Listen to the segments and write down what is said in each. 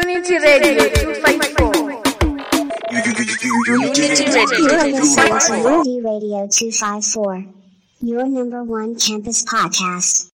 Unity Radio 254. Unity Radio 254. Unity Radio 254, your number one campus podcast.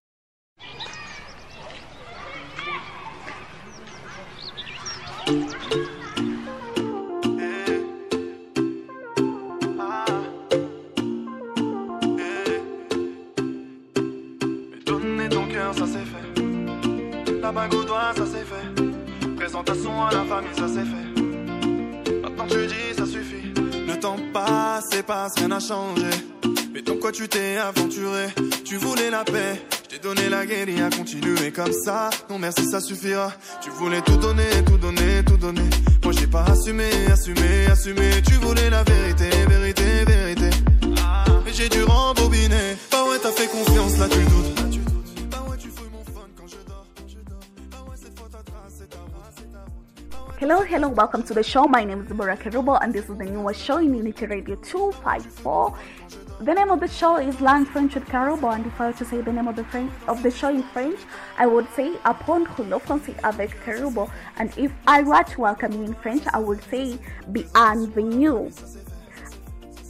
Ça c'est fait. Maintenant tu dis, ça suffit. Le temps passe et passe, rien n'a changé. Mais donc quoi tu t'es aventuré? Tu voulais la paix, je t'ai donné la à continuer comme ça. Non merci, ça suffira. Tu voulais tout donner, tout donner, tout donner. Moi j'ai pas assumé, assumé, assumé. Tu voulais la vérité, vérité, vérité. Mais j'ai dû rembobiner. Bah ouais, t'as fait confiance, là tu doutes. Hello, hello, welcome to the show. My name is Deborah Kerubo, and this is the newest show in Unity Radio 254. The name of the show is Learn French with Kerubo, and if I were to say the name of the French of the show in French, I would say Apprendre le français avec Kerubo. And if I were to welcome you in French, I would say Bienvenue.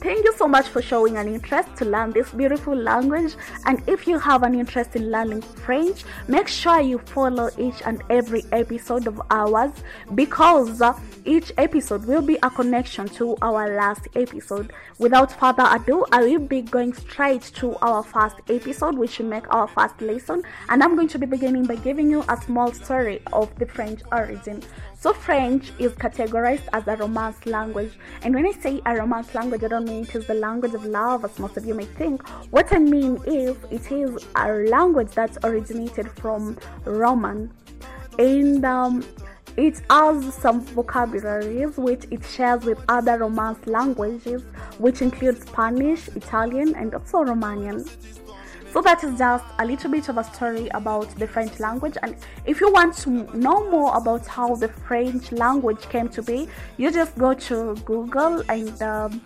Thank you so much for showing an interest to learn this beautiful language. And if you have an interest in learning French, make sure you follow each and every episode of ours because uh, each episode will be a connection to our last episode. Without further ado, I will be going straight to our first episode, which will make our first lesson. And I'm going to be beginning by giving you a small story of the French origin. So French is categorized as a romance language. And when I say a romance language, I don't mean it is the language of love as most of you may think. What I mean is it is a language that originated from Roman. And um, it has some vocabularies which it shares with other Romance languages, which include Spanish, Italian, and also Romanian. So that is just a little bit of a story about the French language. And if you want to know more about how the French language came to be, you just go to Google and um,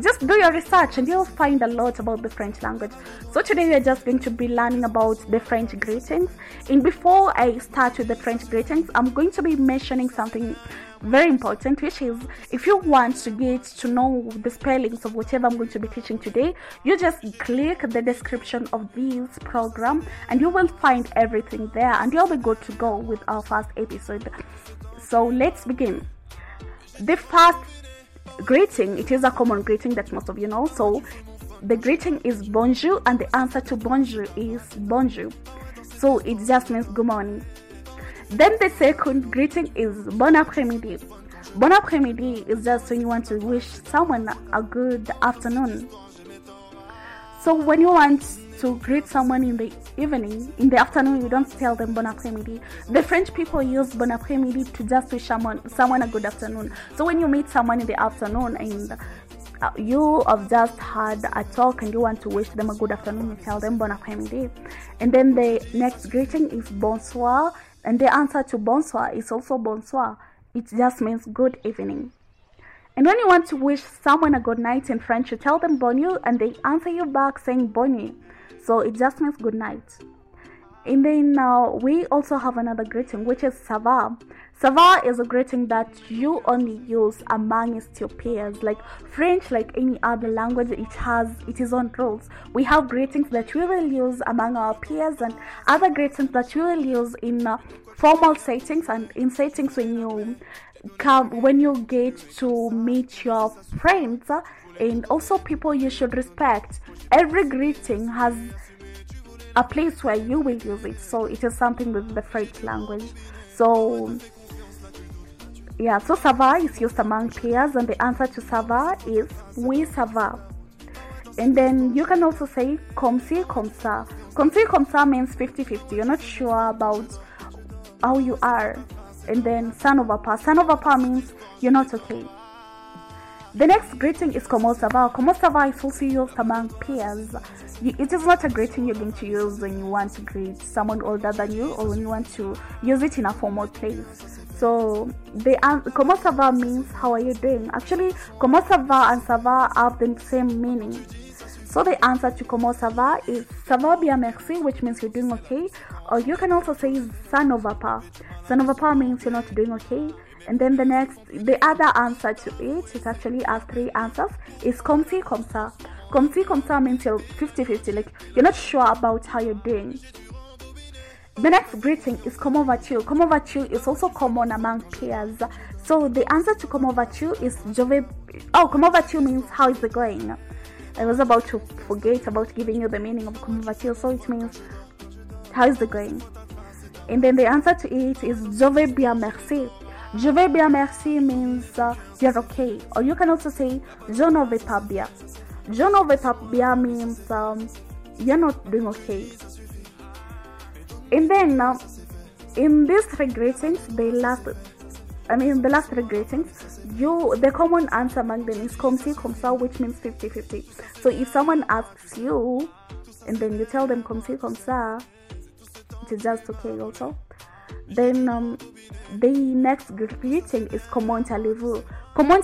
just do your research and you'll find a lot about the French language. So today we are just going to be learning about the French greetings. And before I start with the French greetings, I'm going to be mentioning something very important, which is if you want to get to know the spellings of whatever I'm going to be teaching today, you just click the description of this program and you will find everything there and you'll be good to go with our first episode. So let's begin. The first greeting it is a common greeting that most of you know. So the greeting is bonjour and the answer to bonjour is bonjour. So it just means good morning. Then the second greeting is bon après-midi. Bon après-midi is just when you want to wish someone a good afternoon. So when you want to greet someone in the evening, in the afternoon, you don't tell them bon après-midi. The French people use bon après-midi to just wish someone, someone a good afternoon. So when you meet someone in the afternoon and uh, you have just had a talk and you want to wish them a good afternoon, you tell them bon après-midi. And then the next greeting is bonsoir, and the answer to bonsoir is also bonsoir. It just means good evening. And when you want to wish someone a good night in French, you tell them bonjour and they answer you back saying bonne. So it just means good night. And then uh, we also have another greeting which is ça va. Ça va is a greeting that you only use amongst your peers. Like French, like any other language, it has its own rules. We have greetings that we will use among our peers and other greetings that we will use in uh, formal settings and in settings when you come when you get to meet your friends and also people you should respect. Every greeting has a place where you will use it. So it is something with the French language. So yeah, so ça va is used among peers, and the answer to ça va is oui ça va. And then you can also say comme ci comme ça. Comme ci comme ça means 50-50. You're not sure about how you are. And then ça ne va pas. Ça ne va pas means you're not okay. The next greeting is como ça va. Como ça is also used among peers. It is not a greeting you're going to use when you want to greet someone older than you or when you want to use it in a formal place. So the como ça means how are you doing? Actually, como ça and ça va have the same meaning. So the answer to comment ça va is ça va bien merci, which means you're doing okay. Or you can also say ça ne va pas. Ça va pas means you're not doing okay. And then the next, the other answer to it, it actually has three answers, is ça. Comme si, comme means you're 50-50, like you're not sure about how you're doing. The next greeting is comment vas-tu? Comment vas-tu is also common among peers. So the answer to comment vas-tu is je vais. Oh, comment vas-tu means how is it going? I was about to forget about giving you the meaning of comment vas-tu, so it means how is it going? And then the answer to it is vais bien merci. Je vais bien merci means uh, you're okay. Or you can also say je ne vais pas bien. Je ne vais pas bien means um, you're not doing okay. And then uh, in these three greetings, the last, I mean the last three greetings, you the common answer among them is comme si comme ça, which means 50-50. So if someone asks you, and then you tell them comme si comme ça, it is just okay also. Then um, the next greeting is comment allez-vous. Comment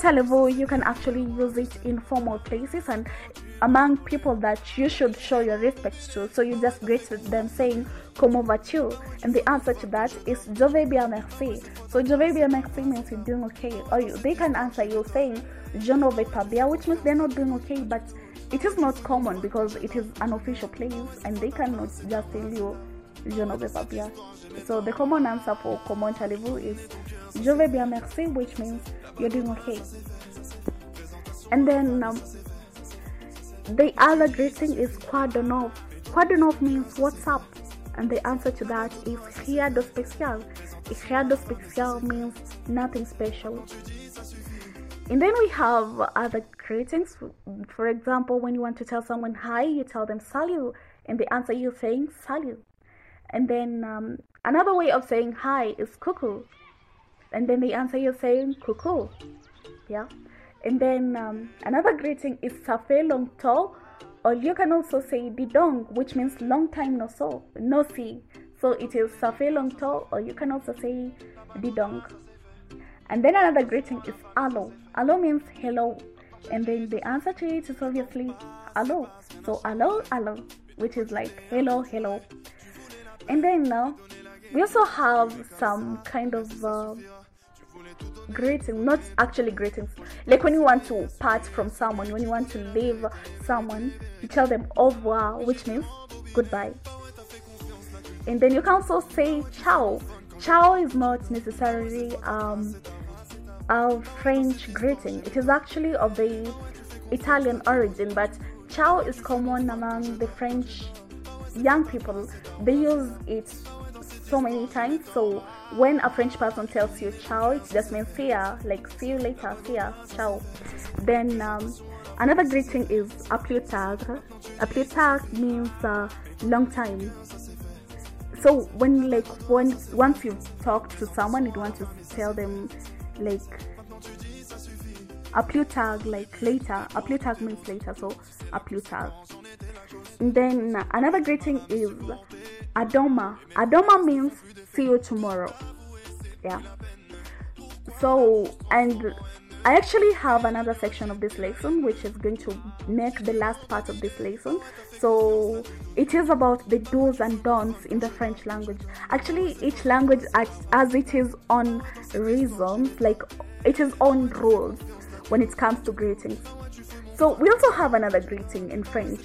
you can actually use it in formal places and among people that you should show your respect to. So you just greet them saying comment vas-tu? And the answer to that is je vais bien merci. So je vais bien merci means you're doing okay. Or they can answer you saying je ne vais pas bien, which means they're not doing okay, but it is not common because it is an official place and they cannot just tell you je ne vais pas bien. So the common answer for comment allez-vous is je vais bien merci, which means you're doing okay. And then um, the other greeting is de neuf means what's up, and the answer to that is rien de spécial. Rien de spécial means nothing special. And then we have other greetings. For example, when you want to tell someone hi, you tell them salut, and the answer you're saying salut. And then um, another way of saying hi is coucou. And then the answer you're saying coucou. Yeah. And then um, another greeting is safe long longtemps, or you can also say didong, which means long time no so, no see. So it is safe long longtemps, or you can also say didong. And then another greeting is allo. Allo means hello. And then the answer to it is obviously allo. So allo, allo, which is like hello, hello. And then uh, we also have some kind of uh, greeting, not actually greetings. Like when you want to part from someone, when you want to leave someone, you tell them au revoir, which means goodbye. And then you can also say ciao. Ciao is not necessarily um, a French greeting. It is actually of the Italian origin, but ciao is common among the French young people. They use it so many times. So when a French person tells you ciao, it just means see ya, like see you later, see ya, ciao. Then um, another greeting is a plus tard. A plus tard means uh, long time. So when like once once you talk to someone, you want to tell them like a plus tard, like later. A plus tard means later, so a plus tard. Then another greeting is Adoma. Adoma means see you tomorrow. Yeah. So, and I actually have another section of this lesson which is going to make the last part of this lesson. So, it is about the do's and don'ts in the French language. Actually, each language, as it is on reasons, like it is on rules when it comes to greetings. So, we also have another greeting in French.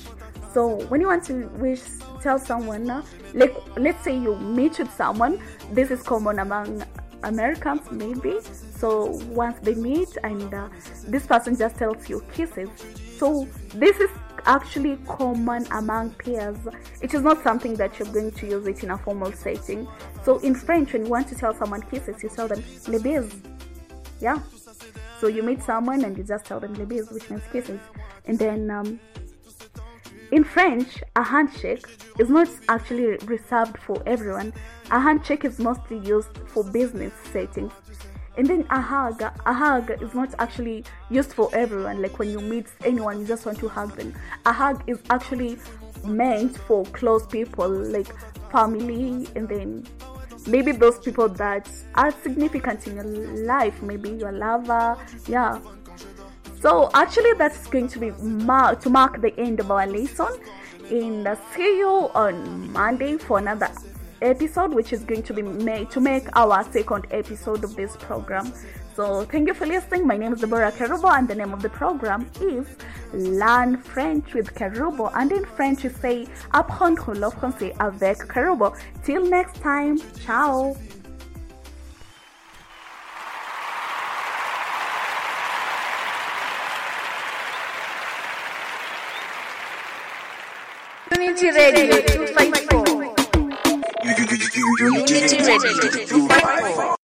So, when you want to wish, tell someone, uh, like let's say you meet with someone, this is common among Americans maybe. So once they meet and uh, this person just tells you kisses. So this is actually common among peers. It is not something that you're going to use it in a formal setting. So in French, when you want to tell someone kisses, you tell them les baises. Yeah. So you meet someone and you just tell them les which means kisses. And then um, in French, a handshake is not actually reserved for everyone. A handshake is mostly used for business settings. And then a hug, a hug is not actually used for everyone. Like when you meet anyone, you just want to hug them. A hug is actually meant for close people, like family, and then maybe those people that are significant in your life, maybe your lover, yeah. So actually, that's going to be mar- to mark the end of our lesson. And uh, see you on Monday for another episode, which is going to be made to make our second episode of this program. So thank you for listening. My name is Deborah Kerubo, and the name of the program is Learn French with Kerubo. And in French, you say apprendre le français avec Kerubo. Till next time, ciao. Unity Radio 254. Unity Radio 254.